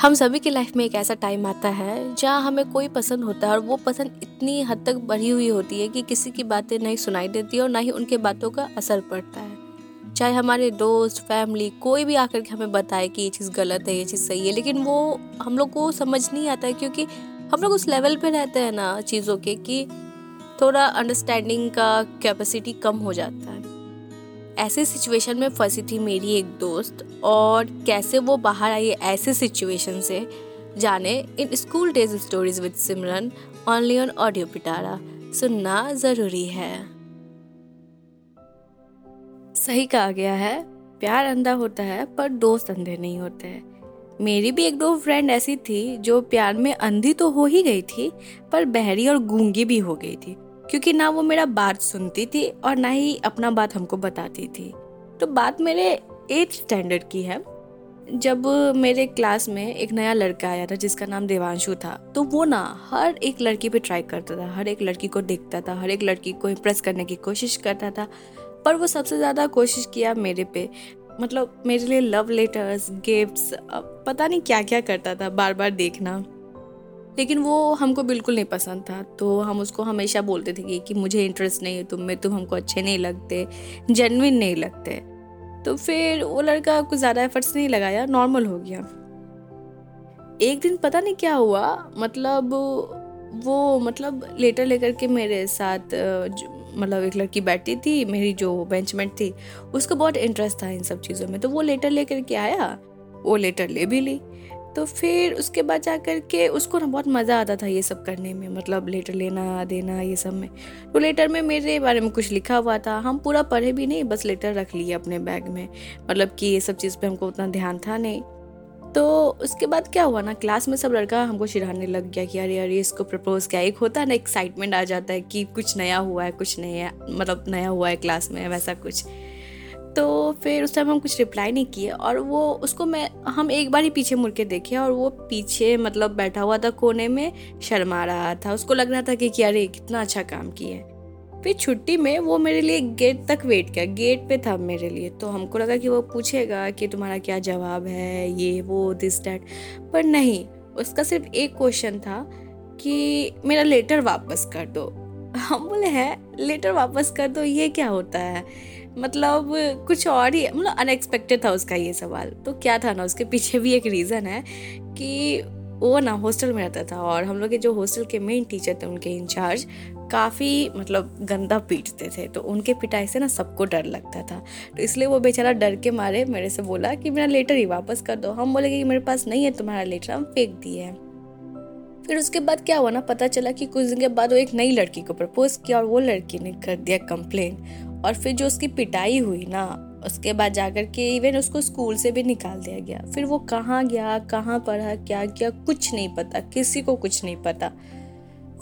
हम सभी की लाइफ में एक ऐसा टाइम आता है, जहाँ हमें कोई पसंद होता है और वो पसंद इतनी हद तक बढ़ी हुई होती है कि किसी की बातें नहीं सुनाई देती और ना ही उनके बातों का असर पड़ता है। चाहे हमारे दोस्त फैमिली कोई भी आकर के हमें बताए कि ये चीज़ गलत है, ये चीज़ सही है, लेकिन वो हम लोग को समझ नहीं आता है क्योंकि हम लोग उस लेवल पे रहते हैं ना चीज़ों के कि थोड़ा अंडरस्टैंडिंग का कैपेसिटी कम हो जाता है। ऐसे सिचुएशन में फंसी थी मेरी एक दोस्त और कैसे वो बाहर आई ऐसे सिचुएशन से, जाने इन school days stories with Simran only on audio Pitara सुनना ज़रूरी है। सही कहा गया है। प्यार अंधा होता है, पर दोस्त अंधे नहीं होते। हैं मेरी भी एक दो फ्रेंड ऐसी थी, जो प्यार में अंधी तो हो ही गई थी, पर बहरी और गूँगी भी हो गई थी। क्योंकि ना वो मेरा बात सुनती थी और ना ही अपना बात हमको बताती थी। तो बात मेरे एट्थ स्टैंडर्ड की है। जब मेरे क्लास में एक नया लड़का आया था जिसका नाम देवांशु था तो वो ना हर एक लड़की पे ट्राई करता था, हर एक लड़की को देखता था, हर एक लड़की को इम्प्रेस करने की कोशिश करता था। पर वो सबसे ज़्यादा कोशिश किया मेरे पे मतलब मेरे लिए लव लेटर्स गिफ्ट्स पता नहीं क्या क्या करता था बार बार देखना। लेकिन वो हमको बिल्कुल नहीं पसंद था। तो हम उसको हमेशा बोलते थे कि मुझे इंटरेस्ट नहीं है, तुम में तुम हमको अच्छे नहीं लगते जेनविन नहीं लगते। तो फिर वो लड़का कुछ ज़्यादा एफर्ट्स नहीं लगाया नॉर्मल हो गया। एक दिन पता नहीं क्या हुआ मतलब वो मतलब लेटर लेकर के मेरे साथ मतलब एक लड़की बैठी थी, मेरी जो बेंचमेंट थी, उसको बहुत इंटरेस्ट था इन सब चीज़ों में। तो वो लेटर लेकर के आया, वो लेटर ले भी ली। तो फिर उसके बाद जा कर के उसको ना बहुत मज़ा आता था ये सब करने में मतलब लेटर लेना, देना, ये सब में। तो लेटर में मेरे बारे में कुछ लिखा हुआ था। हम पूरा पढ़े भी नहीं, बस लेटर रख लिए अपने बैग में। मतलब कि ये सब चीज़ पे हमको उतना ध्यान था नहीं। तो उसके बाद क्या हुआ ना, क्लास में सब लड़का हमको चिढ़ाने लग गया कि, अरे अरे, इसको प्रपोज क्या एक होता है ना एक्साइटमेंट आ जाता है कि कुछ नया हुआ है, कुछ नया मतलब नया हुआ है क्लास में, वैसा कुछ। तो फिर उस टाइम हम कुछ रिप्लाई नहीं किए और वो उसको मैं हम एक बार ही पीछे मुड़ के देखे और वो पीछे मतलब बैठा हुआ था कोने में शर्मा रहा था। उसको लग रहा था कि, अरे कितना अच्छा काम किए। फिर छुट्टी में वो मेरे लिए गेट तक वेट किया। गेट पे था मेरे लिए। तो हमको लगा कि वो पूछेगा कि तुम्हारा क्या जवाब है ये वो दिस डैट पर नहीं उसका सिर्फ़ एक क्वेश्चन था कि मेरा लेटर वापस कर दो। हम बोले हैं? लेटर वापस कर दो? ये क्या होता है? मतलब कुछ और ही मतलब अनएक्सपेक्टेड था उसका ये सवाल। तो क्या था ना, उसके पीछे भी एक रीज़न है कि वो ना हॉस्टल में रहता था और हम लोग के जो हॉस्टल के मेन टीचर थे, उनके इंचार्ज काफ़ी मतलब गंदा पीटते थे। तो उनके पिटाई से ना सबको डर लगता था। तो इसलिए वो बेचारा डर के मारे मेरे से बोला कि मेरा लेटर ही वापस कर दो। हम बोले कि मेरे पास नहीं है तुम्हारा लेटर हम फेंक दिए हैं। फिर उसके बाद क्या हुआ ना, पता चला कि कुछ दिन के बाद वो एक नई लड़की को प्रपोज किया और वो लड़की ने कर दिया कंप्लेन और फिर जो उसकी पिटाई हुई ना, उसके बाद जाकर के इवन उसको स्कूल से भी निकाल दिया गया। फिर वो कहाँ गया, कहाँ पढ़ा, क्या किया, कुछ नहीं पता, किसी को कुछ नहीं पता।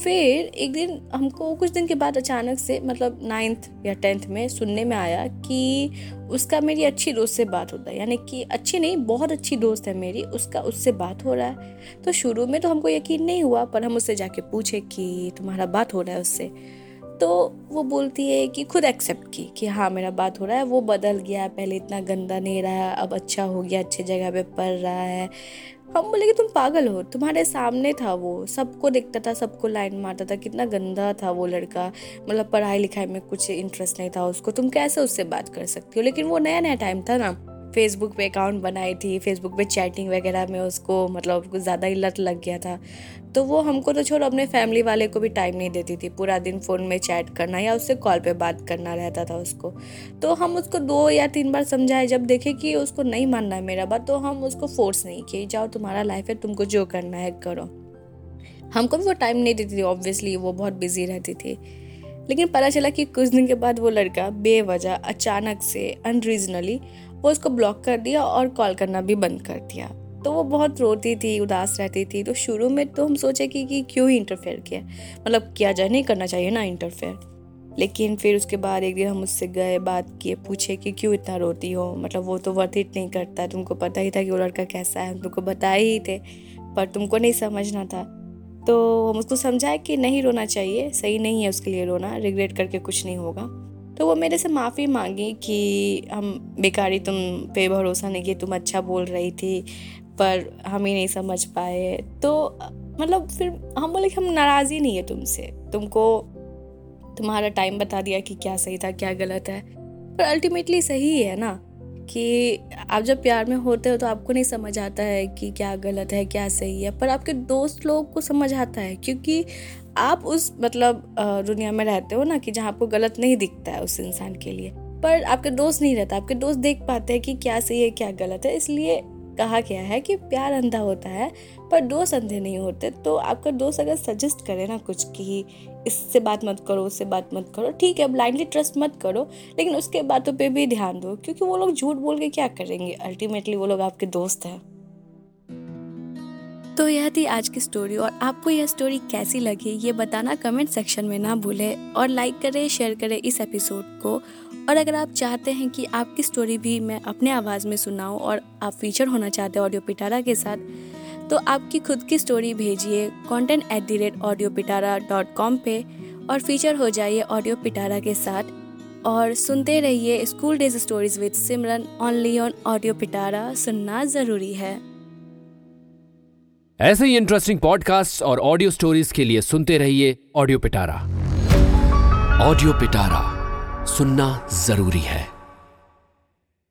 फिर एक दिन हमको कुछ दिन के बाद अचानक से मतलब नाइन्थ या टेंथ में सुनने में आया कि उसका मेरी अच्छी दोस्त से बात होता है। यानी कि अच्छी नहीं, बहुत अच्छी दोस्त है मेरी, उसका उससे बात हो रहा है। तो शुरू में तो हमको यकीन नहीं हुआ, पर हम उससे जाके पूछे कि तुम्हारा बात हो रहा है उससे। तो वो बोलती है कि खुद एक्सेप्ट की कि हाँ मेरा बात हो रहा है, वो बदल गया, पहले इतना गंदा नहीं रहा, अब अच्छा हो गया, अच्छे जगह पे पढ़ रहा है। हम बोले कि तुम पागल हो, तुम्हारे सामने था वो, सबको देखता था, सबको लाइन मारता था, कितना गंदा था वो लड़का। मतलब पढ़ाई लिखाई में कुछ इंटरेस्ट नहीं था उसको, तुम कैसे उससे बात कर सकती हो? लेकिन वो नया नया टाइम था ना। फेसबुक पे अकाउंट बनाई थी फेसबुक पे चैटिंग वगैरह में उसको मतलब कुछ ज़्यादा ही लत लग गया था। तो वो हमको तो छोड़ो, अपने फैमिली वाले को भी टाइम नहीं देती थी। पूरा दिन फ़ोन में चैट करना या उससे कॉल पे बात करना रहता था उसको। तो हम उसको दो या तीन बार समझाए, जब देखे कि उसको नहीं मानना है मेरा बात तो हम उसको फोर्स नहीं किए। जाओ, तुम्हारा लाइफ है, तुमको जो करना है करो। हमको भी वो टाइम नहीं देती थी ऑब्वियसली वो बहुत बिज़ी रहती थी। लेकिन पता चला कि कुछ दिन के बाद वो लड़का बेवजह, अचानक से अनरीजनली वो उसको ब्लॉक कर दिया और कॉल करना भी बंद कर दिया। तो वो बहुत रोती थी उदास रहती थी। तो शुरू में तो हम सोचे कि, कि क्यों ही इंटरफेयर किया? मतलब किया जाए नहीं करना चाहिए ना इंटरफेयर लेकिन फिर उसके बाद एक दिन हम उससे गए बात किए पूछे कि क्यों इतना रोती हो? मतलब वो तो वर्थ इट नहीं करता। तुमको पता ही था कि वो लड़का कैसा है। हम तुमको बताए ही थे पर तुमको नहीं समझना था। तो हम उसको समझाए कि नहीं रोना चाहिए सही नहीं है उसके लिए रोना रिग्रेट करके कुछ नहीं होगा। तो वो मेरे से माफ़ी मांगी कि हम बेकारी तुम पे भरोसा नहीं किए, तुम अच्छा बोल रही थी, पर हम ही नहीं समझ पाए। तो मतलब फिर हम बोले कि हम नाराज़ नहीं है तुमसे। तुमको तुम्हारा टाइम बता दिया कि क्या सही था, क्या गलत है। पर अल्टीमेटली सही है ना। कि आप जब प्यार में होते हो तो आपको नहीं समझ आता है कि क्या गलत है, क्या सही है, पर आपके दोस्त लोग को समझ आता है क्योंकि आप उस मतलब दुनिया में रहते हो ना कि जहाँ आपको गलत नहीं दिखता है उस इंसान के लिए। पर आपके दोस्त नहीं रहता, आपके दोस्त देख पाते हैं कि क्या सही है, क्या गलत है, इसलिए कहा गया है कि प्यार अंधा होता है, पर दोस्त अंधे नहीं होते। तो आपका दोस्त अगर सजेस्ट करे ना कुछ कि इससे बात मत करो, उससे बात मत करो। ठीक है ब्लाइंडली ट्रस्ट मत करो, लेकिन उसके बातों पे भी ध्यान दो, क्योंकि वो लोग झूठ बोल के क्या करेंगे? अल्टीमेटली वो लोग आपके दोस्त हैं। तो यह थी आज की स्टोरी और आपको यह स्टोरी कैसी लगी, ये बताना कमेंट सेक्शन में ना भूलें, और लाइक करें शेयर करें इस एपिसोड को। और अगर आप चाहते हैं कि आपकी स्टोरी भी मैं अपने आवाज़ में सुनाऊं, और आप फीचर होना चाहते हैं ऑडियो पिटारा के साथ तो आपकी खुद की स्टोरी भेजिए content at the rate audio Pitara dot com पर और फीचर हो जाइए ऑडियो पिटारा के साथ। और सुनते रहिए school days stories with Simran only on audio Pitara सुनना ज़रूरी है। ऐसे ही इंटरेस्टिंग पॉडकास्ट और ऑडियो स्टोरीज के लिए सुनते रहिए ऑडियो पिटारा ऑडियो पिटारा सुनना ज़रूरी है।